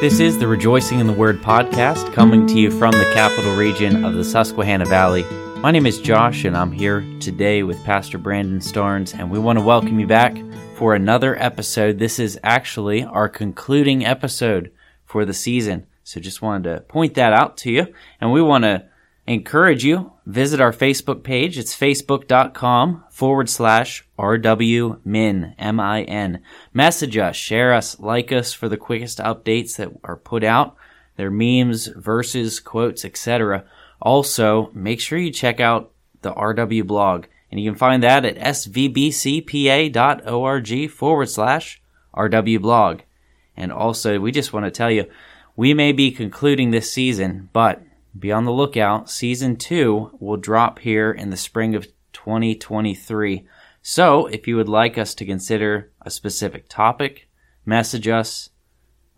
This is the Rejoicing in the Word podcast coming to you from the capital region of the Susquehanna Valley. My name is Josh, and I'm here today with Pastor Brandon Starnes, and we want to welcome you back for another episode. This is actually our concluding episode for the season. So just wanted to point that out to you, and we want to encourage you visit our Facebook page. It's facebook.com forward slash RWMIN, M-I-N. Message us, share us, like us for the quickest updates that are put out. Their memes, verses, quotes, etc. Also, make sure you check out the RW blog, and you can find that at svbcpa.org forward slash RW blog. And also, we just want to tell you, we may be concluding this season, but be on the lookout. Season two will drop here in the spring of 2023. So, if you would like us to consider a specific topic, message us.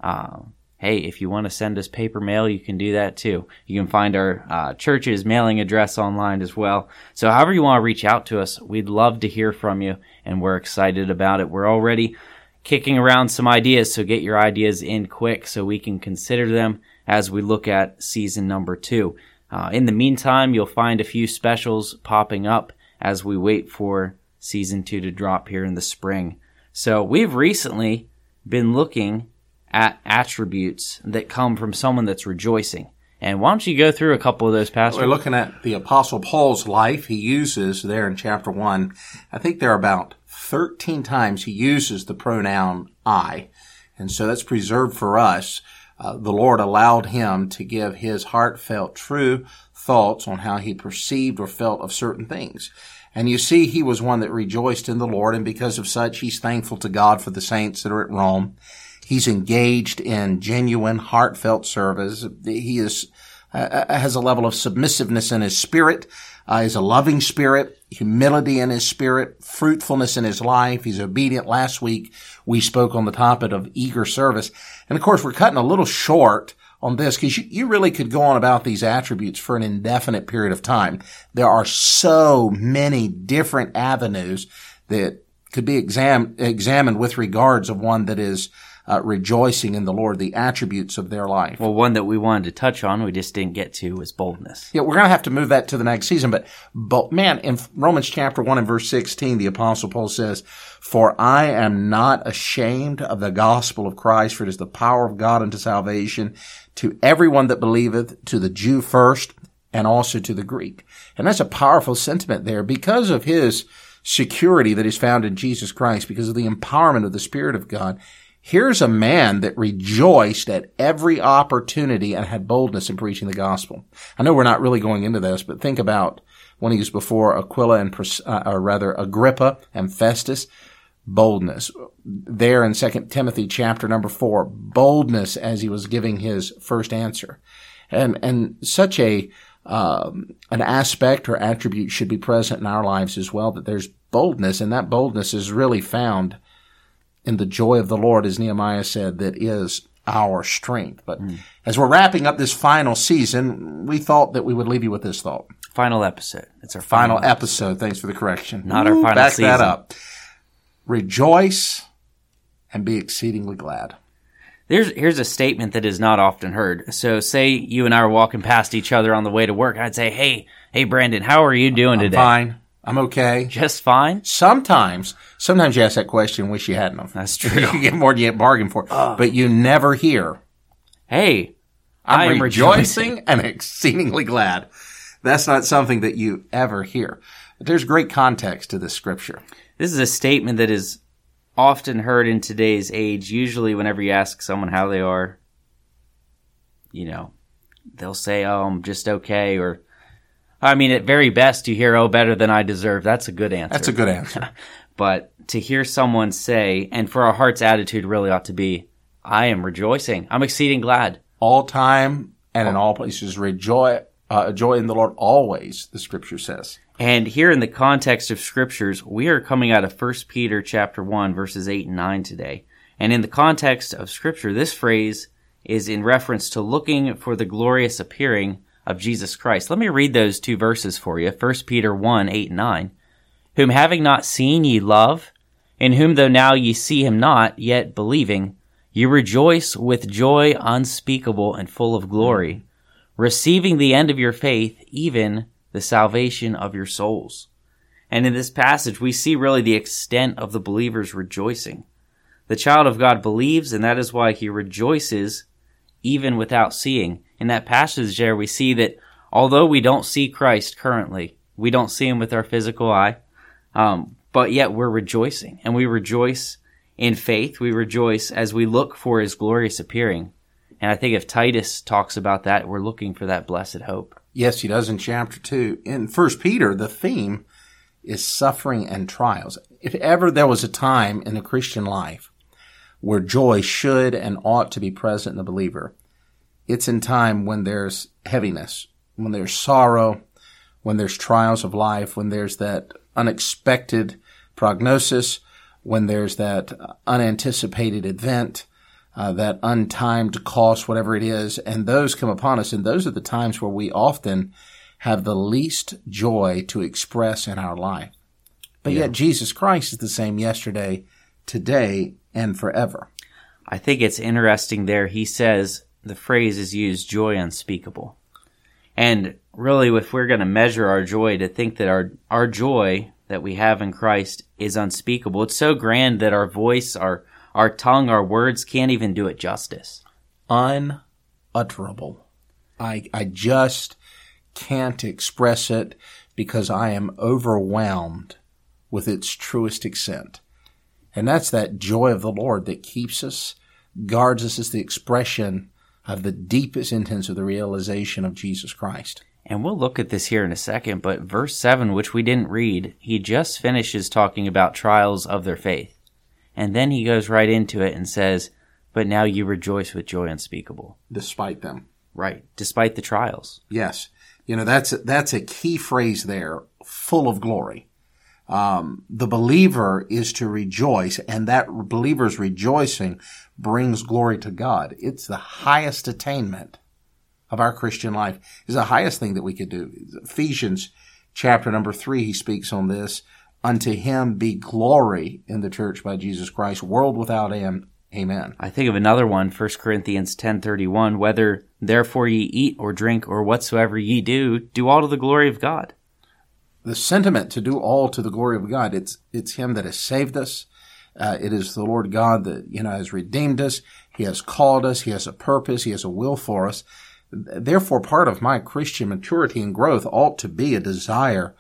Uh, hey, if you want to send us paper mail, you can do that too. You can find our uh, church's mailing address online as well. So, however you want to reach out to us, we'd love to hear from you, and we're excited about it. We're already kicking around some ideas, so get your ideas in quick so we can consider them as we look at season number two. Uh, in the meantime, you'll find a few specials popping up as we wait for season two to drop here in the spring. So we've recently been looking at attributes that come from someone that's rejoicing. And why don't you go through a couple of those, Pastor? We're looking at the Apostle Paul's life. He uses there in chapter one, I think there are about 13 times he uses the pronoun I. And so that's preserved for us. Uh, the Lord allowed him to give his heartfelt, true thoughts on how he perceived or felt of certain things. And you see, he was one that rejoiced in the Lord, and because of such, he's thankful to God for the saints that are at Rome. He's engaged in genuine, heartfelt service. He is uh, uh has a level of submissiveness in his spirit. Uh, he's a loving spirit, humility in his spirit, fruitfulness in his life. He's obedient. Last week we spoke on the topic of eager service, and of course we're cutting a little short on this because you, you really could go on about these attributes for an indefinite period of time. There are so many different avenues that could be exam- examined with regards of one that is uh, rejoicing in the Lord, the attributes of their life. Well, one that we wanted to touch on, we just didn't get to, was boldness. Yeah, we're going to have to move that to the next season. But, but man, in Romans chapter 1 and verse 16, the apostle Paul says, For I am not ashamed of the gospel of Christ, for it is the power of God unto salvation to everyone that believeth, to the Jew first, and also to the Greek. And that's a powerful sentiment there because of his security that is found in Jesus Christ, because of the empowerment of the Spirit of God. Here's a man that rejoiced at every opportunity and had boldness in preaching the gospel. I know we're not really going into this, but think about when he was before Aquila and, uh, or rather Agrippa and Festus. Boldness. There in 2 Timothy chapter number 4, boldness as he was giving his first answer. And, and such a, um, an aspect or attribute should be present in our lives as well, that there's boldness, and that boldness is really found in the joy of the Lord, as Nehemiah said, that is our strength. But mm. as we're wrapping up this final season, we thought that we would leave you with this thought. Final episode. It's our final, final episode. episode. Thanks for the correction. Not Ooh, our final back season. that up. Rejoice and be exceedingly glad. There's here's a statement that is not often heard. So say you and I are walking past each other on the way to work. I'd say, "Hey, hey, Brandon, how are you doing I'm today?" Fine. I'm okay. Just fine. Sometimes, sometimes you ask that question, wish you hadn't. That's true. you get more than you bargain for, uh, but you never hear. Hey, I'm I am rejoicing, rejoicing and exceedingly glad. That's not something that you ever hear. But there's great context to this scripture. This is a statement that is often heard in today's age. Usually, whenever you ask someone how they are, you know, they'll say, "Oh, I'm just okay," or I mean, at very best, you hear, oh, better than I deserve. That's a good answer. That's a good answer. but to hear someone say, and for our heart's attitude really ought to be, I am rejoicing. I'm exceeding glad. All time and in all places, rejoice, uh, joy in the Lord always, the scripture says. And here in the context of scriptures, we are coming out of 1 Peter chapter 1, verses 8 and 9 today. And in the context of scripture, this phrase is in reference to looking for the glorious appearing of Jesus Christ. Let me read those two verses for you. 1 Peter 1, 8 and 9. Whom having not seen ye love, in whom though now ye see him not, yet believing, ye rejoice with joy unspeakable and full of glory, receiving the end of your faith, even the salvation of your souls. And in this passage, we see really the extent of the believer's rejoicing. The child of God believes, and that is why he rejoices even without seeing. In that passage there, we see that although we don't see Christ currently, we don't see him with our physical eye, um, but yet we're rejoicing. And we rejoice in faith. We rejoice as we look for his glorious appearing. And I think if Titus talks about that, we're looking for that blessed hope. Yes, he does in chapter 2. In First Peter, the theme is suffering and trials. If ever there was a time in the Christian life where joy should and ought to be present in the believer, it's in time when there's heaviness, when there's sorrow, when there's trials of life, when there's that unexpected prognosis, when there's that unanticipated event, uh, that untimed cost, whatever it is, and those come upon us. And those are the times where we often have the least joy to express in our life. But yeah. yet Jesus Christ is the same yesterday, today, and forever. I think it's interesting there. He says the phrase is used joy unspeakable. And really, if we're going to measure our joy, to think that our, our joy that we have in Christ is unspeakable. It's so grand that our voice, our, our tongue, our words can't even do it justice. Unutterable. I, I just can't express it because I am overwhelmed with its truest extent. And that's that joy of the Lord that keeps us, guards us as the expression of the deepest intents of the realization of Jesus Christ. And we'll look at this here in a second, but verse 7, which we didn't read, he just finishes talking about trials of their faith. And then he goes right into it and says, But now you rejoice with joy unspeakable. Despite them. Right. Despite the trials. Yes. You know, that's, that's a key phrase there, full of glory. Um, the believer is to rejoice, and that believer's rejoicing brings glory to God. It's the highest attainment of our Christian life. Is the highest thing that we could do. Ephesians chapter number three, he speaks on this. Unto him be glory in the church by Jesus Christ, world without end. Amen. I think of another one, 1 Corinthians 10:31, whether therefore ye eat or drink or whatsoever ye do, do all to the glory of God. The sentiment to do all to the glory of God, it's it's him that has saved us. Uh, it is the Lord God that you know has redeemed us. He has called us. He has a purpose. He has a will for us. Therefore, part of my Christian maturity and growth ought to be a desire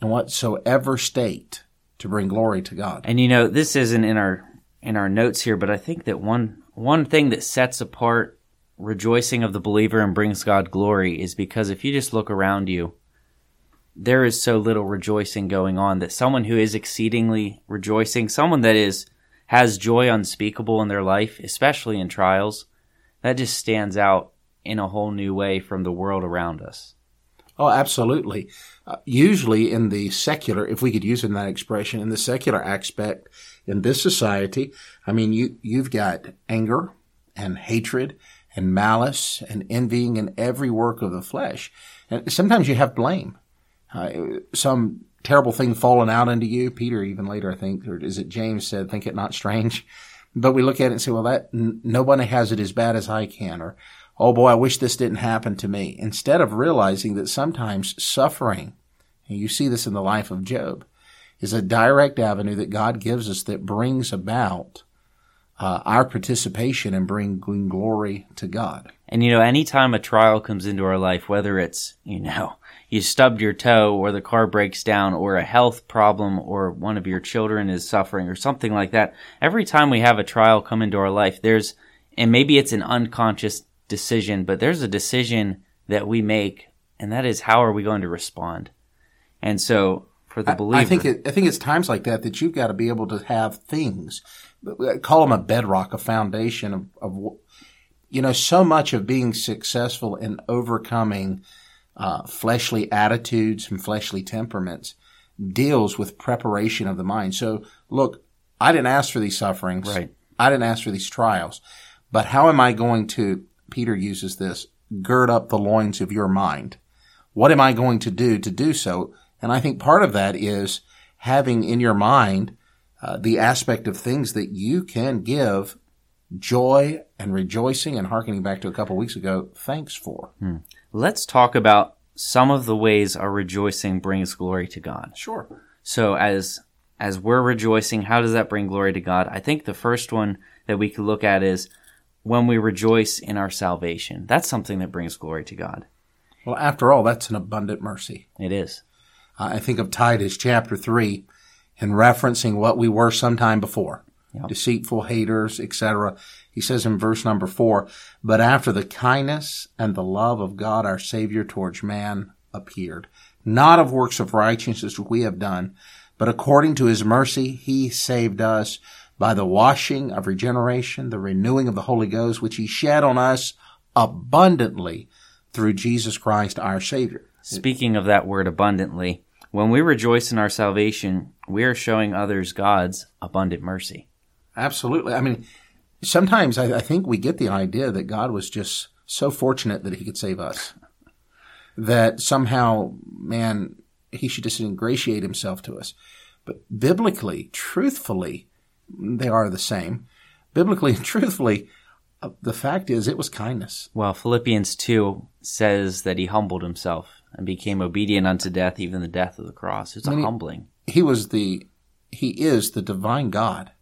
in whatsoever state to bring glory to God. And you know, this isn't in our in our notes here, but I think that one one thing that sets apart rejoicing of the believer and brings God glory is because if you just look around you, there is so little rejoicing going on that someone who is exceedingly rejoicing, someone that is has joy unspeakable in their life, especially in trials, that just stands out in a whole new way from the world around us. Oh, absolutely. Uh, usually in the secular, if we could use in that expression, in the secular aspect in this society, I mean, you, you've got anger and hatred and malice and envying and every work of the flesh. And sometimes you have blame. Uh, some terrible thing falling out into you. Peter even later, I think, or is it James said, think it not strange. But we look at it and say, well, that, n- nobody has it as bad as I can, or, oh boy, I wish this didn't happen to me. Instead of realizing that sometimes suffering, and you see this in the life of Job, is a direct avenue that God gives us that brings about uh, our participation and bringing glory to God. And you know, anytime a trial comes into our life, whether it's, you know, you stubbed your toe or the car breaks down or a health problem or one of your children is suffering or something like that, every time we have a trial come into our life, there's, and maybe it's an unconscious decision, but there's a decision that we make, and that is how are we going to respond? And so for the believer, I, I think it, I think it's times like that that you've got to be able to have things, uh, call them a bedrock, a foundation of, of you know, so much of being successful and overcoming uh, fleshly attitudes and fleshly temperaments deals with preparation of the mind. So, look, I didn't ask for these sufferings. Right. I didn't ask for these trials. But how am I going to Peter uses this, gird up the loins of your mind. What am I going to do to do so? And I think part of that is having in your mind uh, the aspect of things that you can give joy and rejoicing and harkening back to a couple weeks ago, thanks for. Let's talk about some of the ways our rejoicing brings glory to God. Sure. So as as we're rejoicing, how does that bring glory to God? I think the first one that we could look at is when we rejoice in our salvation. That's something that brings glory to God. Well, after all, that's an abundant mercy. It is. Uh, I think of Titus chapter 3 in referencing what we were sometime before. Yep. Deceitful haters, etc. He says in verse number 4, But after the kindness and the love of God our Savior towards man appeared, not of works of righteousness we have done, but according to his mercy he saved us by the washing of regeneration, the renewing of the Holy Ghost, which he shed on us abundantly through Jesus Christ our Savior. Speaking of that word abundantly, when we rejoice in our salvation, we are showing others God's abundant mercy. Absolutely. I mean, sometimes I, I think we get the idea that God was just so fortunate that he could save us. That somehow, man, he should just ingratiate himself to us. But biblically, truthfully, they are the same. Biblically and truthfully, uh, the fact is it was kindness. Well, Philippians 2 says that he humbled himself and became obedient unto death, even the death of the cross. It's a humbling. He was the, he is the divine God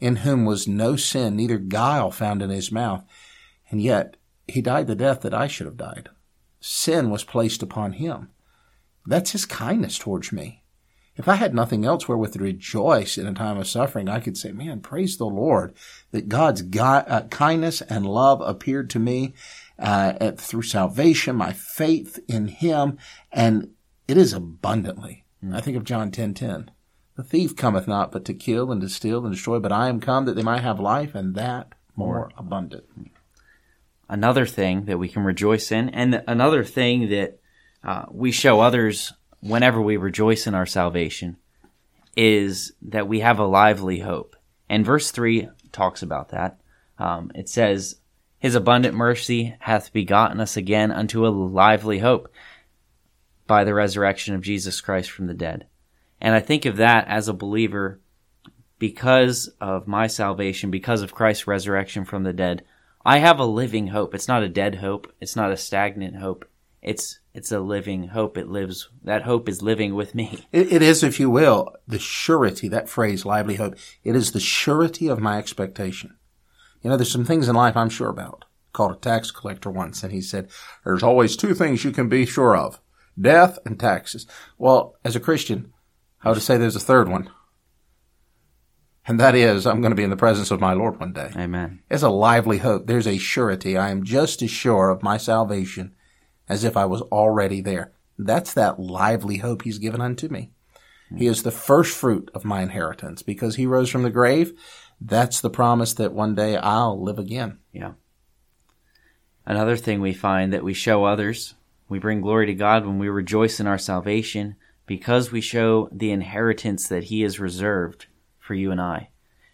in whom was no sin, neither guile found in his mouth. And yet he died the death that I should have died. Sin was placed upon him. That's his kindness towards me. If I had nothing else wherewith to rejoice in a time of suffering, I could say, man, praise the Lord that God's gi- uh, kindness and love appeared to me uh, at- through salvation, my faith in him, and it is abundantly. I think of John 10:10. The thief cometh not but to kill and to steal and destroy, but I am come that they might have life and that more abundant. Another thing that we can rejoice in, and another thing that uh, we show others whenever we rejoice in our salvation, is that we have a lively hope. And verse 3 talks about that. Um, it says, His abundant mercy hath begotten us again unto a lively hope by the resurrection of Jesus Christ from the dead. And I think of that as a believer because of my salvation, because of Christ's resurrection from the dead. I have a living hope. It's not a dead hope. It's not a stagnant hope. It's it's a living hope. It lives. That hope is living with me. It, it is, if you will, the surety, that phrase, lively hope. It is the surety of my expectation. You know, there's some things in life I'm sure about. Called a tax collector once, and he said, There's always two things you can be sure of death and taxes. Well, as a Christian, I would say there's a third one. And that is, I'm going to be in the presence of my Lord one day. Amen. It's a lively hope. There's a surety. I am just as sure of my salvation as if I was already there. That's that lively hope he's given unto me. He is the first fruit of my inheritance because he rose from the grave. That's the promise that one day I'll live again. Yeah. Another thing we find that we show others, we bring glory to God when we rejoice in our salvation because we show the inheritance that He has reserved for you and I.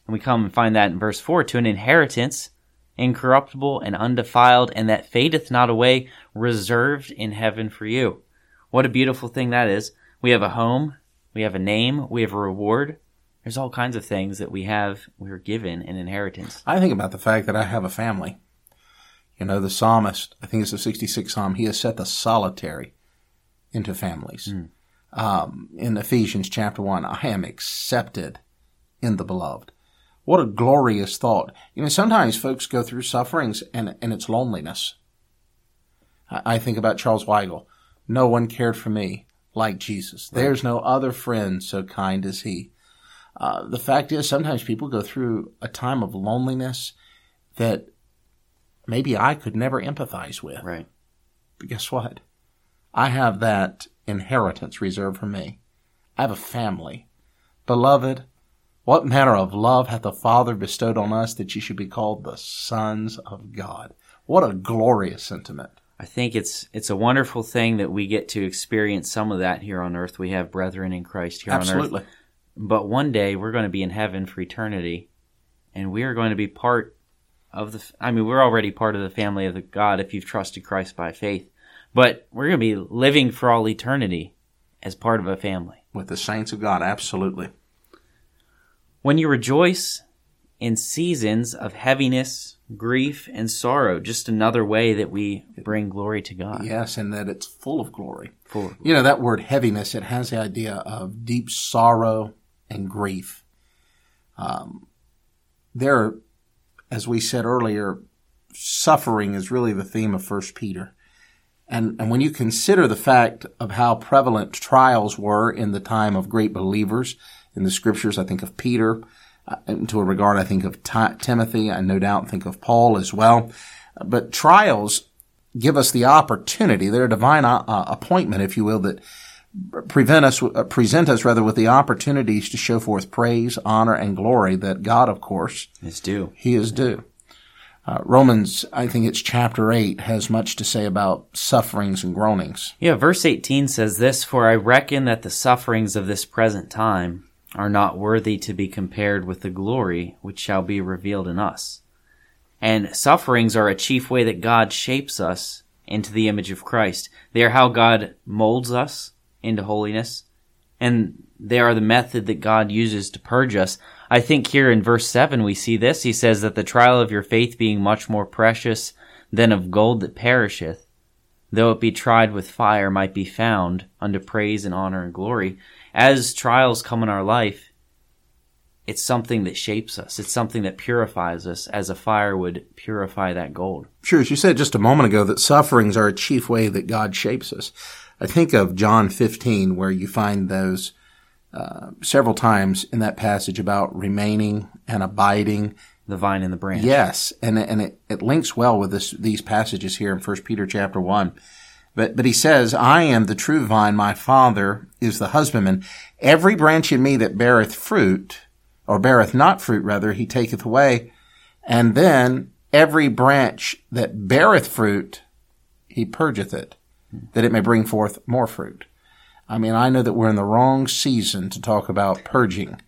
And we come and find that in verse 4 to an inheritance incorruptible and undefiled, and that fadeth not away, reserved in heaven for you. What a beautiful thing that is. We have a home, we have a name, we have a reward. There's all kinds of things that we have, we're given an inheritance. I think about the fact that I have a family. You know, the psalmist, I think it's the 66th psalm, he has set the solitary into families. Hmm. Um, in Ephesians chapter 1, I am accepted in the beloved. What a glorious thought. You know, sometimes folks go through sufferings and, and it's loneliness. I, I think about Charles Weigle. No one cared for me like Jesus. There's no other friend so kind as he. Uh, the fact is, sometimes people go through a time of loneliness that maybe I could never empathize with. Right. But guess what? I have that inheritance reserved for me. I have a family. Beloved, what manner of love hath the Father bestowed on us that ye should be called the sons of God? What a glorious sentiment. I think it's it's a wonderful thing that we get to experience some of that here on earth. We have brethren in Christ here on Absolutely. earth. But one day we're going to be in heaven for eternity, and we are going to be part of the. I mean, we're already part of the family of the God if you've trusted Christ by faith. But we're going to be living for all eternity as part of a family. With the saints of God, absolutely. When you rejoice in seasons of heaviness, grief, and sorrow. Just another way that we bring glory to God. Yes, and that it's full of glory. Full of- You know, that word heaviness, it has the idea of deep sorrow and grief. Um, there, as we said earlier, suffering is really the theme of First Peter. And, and when you consider the fact of how prevalent trials were in the time of great believers in the scriptures, I think of Peter, uh, and to a regard, I think of Ti- Timothy, and no doubt think of Paul as well. But trials give us the opportunity, they're a divine uh, uh, appointment, if you will, that prevent us, uh, present us rather with the opportunities to show forth praise, honor, and glory that God, of course, is due. He is due. Uh, Romans, I think it's chapter 8, has much to say about sufferings and groanings. Yeah, verse 18 says this For I reckon that the sufferings of this present time are not worthy to be compared with the glory which shall be revealed in us. And sufferings are a chief way that God shapes us into the image of Christ. They are how God molds us into holiness, and they are the method that God uses to purge us. I think here in verse 7 we see this. He says that the trial of your faith being much more precious than of gold that perisheth, though it be tried with fire, might be found unto praise and honor and glory. As trials come in our life, it's something that shapes us. It's something that purifies us as a fire would purify that gold. Sure, as you said just a moment ago, that sufferings are a chief way that God shapes us. I think of John 15, where you find those uh, several times in that passage about remaining and abiding. The vine and the branch. Yes, and and it, it links well with this these passages here in First Peter chapter one. But but he says, "I am the true vine; my Father is the husbandman. Every branch in me that beareth fruit, or beareth not fruit, rather, he taketh away, and then every branch that beareth fruit, he purgeth it, that it may bring forth more fruit." I mean, I know that we're in the wrong season to talk about purging.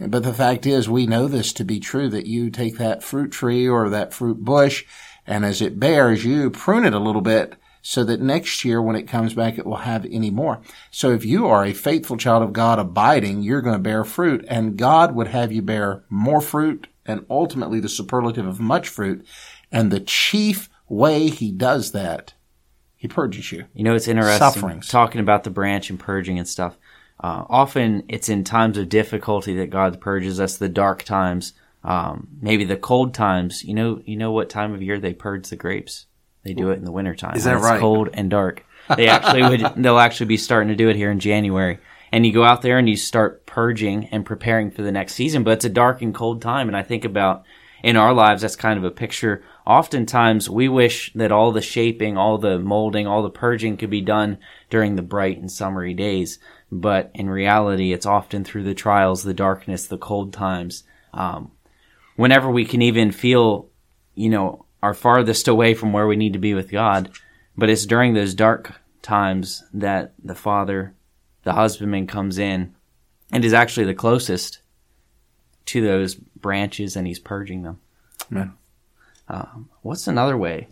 But the fact is, we know this to be true that you take that fruit tree or that fruit bush, and as it bears, you prune it a little bit so that next year when it comes back, it will have any more. So if you are a faithful child of God abiding, you're going to bear fruit, and God would have you bear more fruit and ultimately the superlative of much fruit. And the chief way he does that, he purges you. You know, it's interesting Sufferings. talking about the branch and purging and stuff. Uh, often it's in times of difficulty that God purges us, the dark times, um, maybe the cold times. You know, you know what time of year they purge the grapes? They do it in the wintertime. Is that it's right? cold and dark. They actually would, they'll actually be starting to do it here in January. And you go out there and you start purging and preparing for the next season, but it's a dark and cold time. And I think about in our lives, that's kind of a picture. Oftentimes we wish that all the shaping, all the molding, all the purging could be done during the bright and summery days. But in reality, it's often through the trials, the darkness, the cold times. Um, whenever we can even feel, you know, are farthest away from where we need to be with God. But it's during those dark times that the Father, the husbandman, comes in and is actually the closest to those branches and he's purging them. Amen. Um, what's another way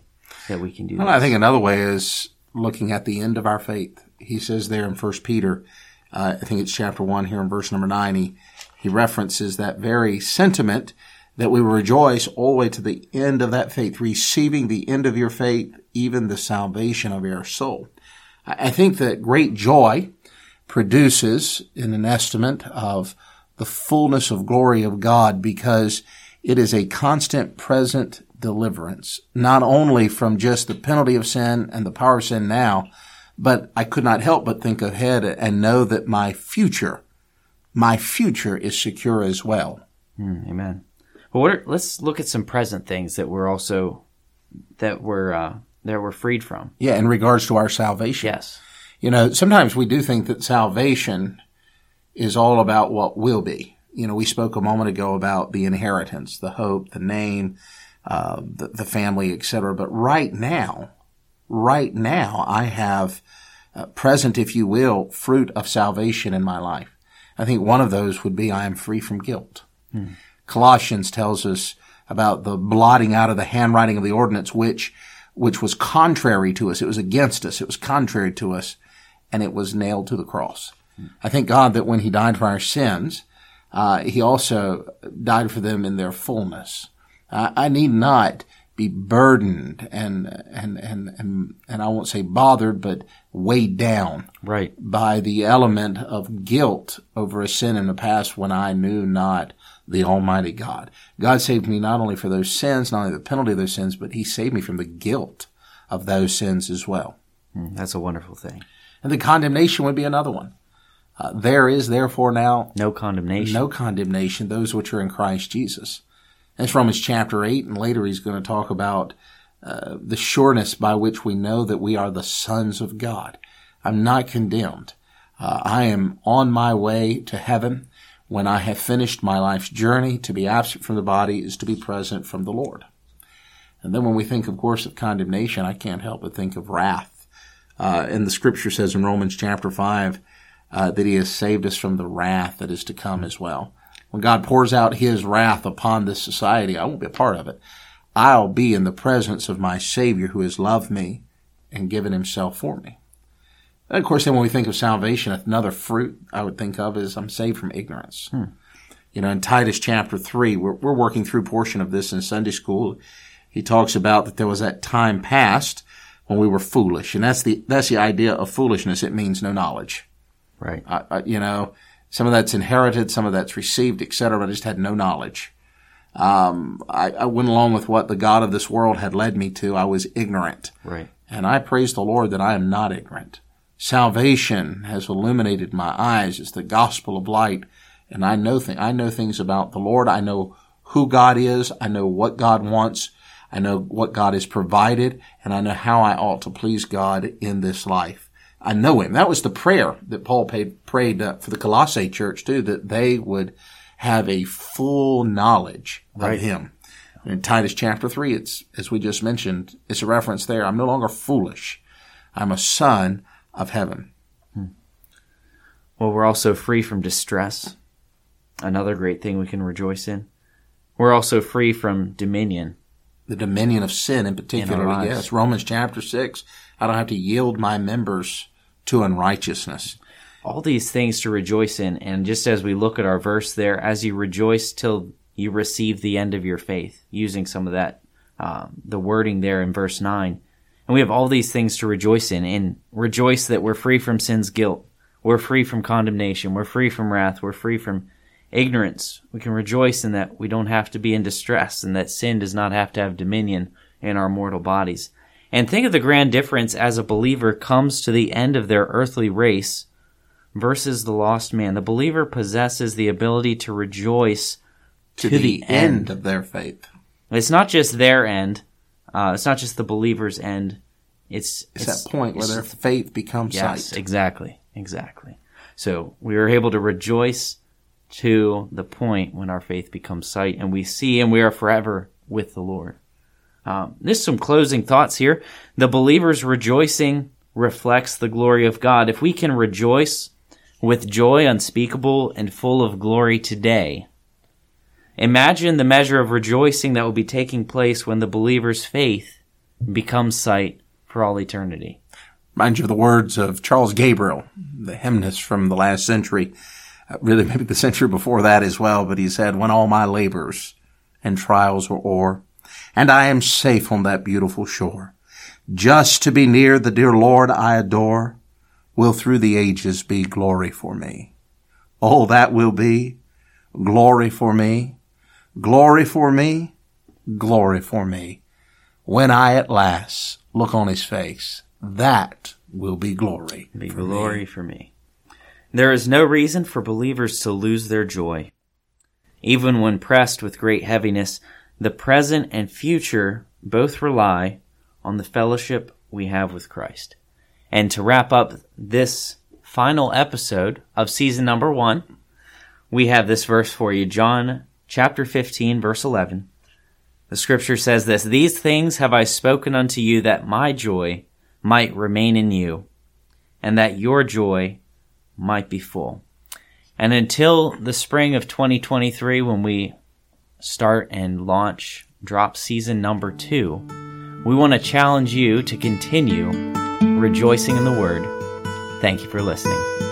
that we can do Well, that? I think another way is looking at the end of our faith. He says there in First Peter, uh, I think it's chapter one here in verse number nine. He he references that very sentiment that we rejoice all the way to the end of that faith, receiving the end of your faith, even the salvation of your soul. I I think that great joy produces in an estimate of the fullness of glory of God because it is a constant present deliverance, not only from just the penalty of sin and the power of sin now, but I could not help but think ahead and know that my future, my future is secure as well. Mm, amen. Well, what are, let's look at some present things that we're also that we're uh, that we're freed from. Yeah, in regards to our salvation. Yes. You know, sometimes we do think that salvation is all about what will be. You know, we spoke a moment ago about the inheritance, the hope, the name, uh, the, the family, etc. But right now, right now, I have uh, present, if you will, fruit of salvation in my life. I think one of those would be I am free from guilt. Colossians tells us about the blotting out of the handwriting of the ordinance, which which was contrary to us. It was against us. It was contrary to us, and it was nailed to the cross. I thank God that when He died for our sins, uh, he also died for them in their fullness. I, I need not be burdened and, and, and, and, and I won't say bothered, but weighed down Right. by the element of guilt over a sin in the past when I knew not the Almighty God. God saved me not only for those sins, not only the penalty of those sins, but He saved me from the guilt of those sins as well. Mm, That's a wonderful thing. And the condemnation would be another one. Uh, there is therefore now No condemnation. no condemnation, those which are in Christ Jesus. That's Romans chapter 8, and later he's going to talk about uh, the sureness by which we know that we are the sons of God. I'm not condemned. Uh, I am on my way to heaven. When I have finished my life's journey, to be absent from the body is to be present from the Lord. And then when we think, of course, of condemnation, I can't help but think of wrath. Uh, and the scripture says in Romans chapter 5 uh, that he has saved us from the wrath that is to come as well. When God pours out his wrath upon this society, I won't be a part of it. I'll be in the presence of my Savior who has loved me and given himself for me. And of course, then when we think of salvation, another fruit I would think of is I'm saved from ignorance. Hmm. You know, in Titus chapter 3, we're, we're working through a portion of this in Sunday school. He talks about that there was that time past when we were foolish. And that's the, that's the idea of foolishness. It means no knowledge. Right. I, I, you know, some of that's inherited, some of that's received, etc. I just had no knowledge. Um, I, I went along with what the God of this world had led me to. I was ignorant. Right. And I praise the Lord that I am not ignorant. Salvation has illuminated my eyes. It's the gospel of light. And I know th- I know things about the Lord. I know who God is. I know what God wants. I know what God has provided. And I know how I ought to please God in this life. I know Him. That was the prayer that Paul paid, prayed uh, for the Colossae church too, that they would have a full knowledge Right. of Him. In Titus chapter 3, it's, as we just mentioned, it's a reference there. I'm no longer foolish. I'm a son of heaven. Well, we're also free from distress. Another great thing we can rejoice in. We're also free from dominion. The dominion of sin in particular. lives. yes. Romans chapter 6. I don't have to yield my members to unrighteousness. All these things to rejoice in. And just as we look at our verse there, as you rejoice till you receive the end of your faith, using some of that, um, the wording there in verse 9. And we have all these things to rejoice in. And rejoice that we're free from sin's guilt. We're free from condemnation. We're free from wrath. We're free from ignorance. We can rejoice in that we don't have to be in distress and that sin does not have to have dominion in our mortal bodies. And think of the grand difference as a believer comes to the end of their earthly race versus the lost man. The believer possesses the ability to rejoice To, To the, the end. end. of their faith. It's not just their end. Uh, it's not just the believer's end. It's, It's, that point where their faith becomes Yes, sight. exactly, exactly. So we are able to rejoice to the point when our faith becomes sight, and we see, and we are forever with the Lord. Um, there's some closing thoughts here. The believer's rejoicing reflects the glory of God. If we can rejoice with joy unspeakable and full of glory today, imagine the measure of rejoicing that will be taking place when the believer's faith becomes sight for all eternity. Mind you the words of Charles Gabriel, the hymnist from the last century, uh, really maybe the century before that as well, but he said, when all my labors and trials were o'er, and I am safe on that beautiful shore, just to be near the dear Lord I adore, will through the ages be glory for me. Oh, that will be glory for me, glory for me, glory for me. When I at last look on his face, that will be glory. be for me. glory for me. There is no reason for believers to lose their joy. Even when pressed with great heaviness, the present and future both rely on the fellowship we have with Christ. And to wrap up this final episode of season number one, we have this verse for you John chapter 15, verse 11. The scripture says this These things have I spoken unto you that my joy might remain in you and that your joy might be full. And until the spring of 2023, when we start and launch drop season number two, we want to challenge you to continue rejoicing in the Word. Thank you for listening.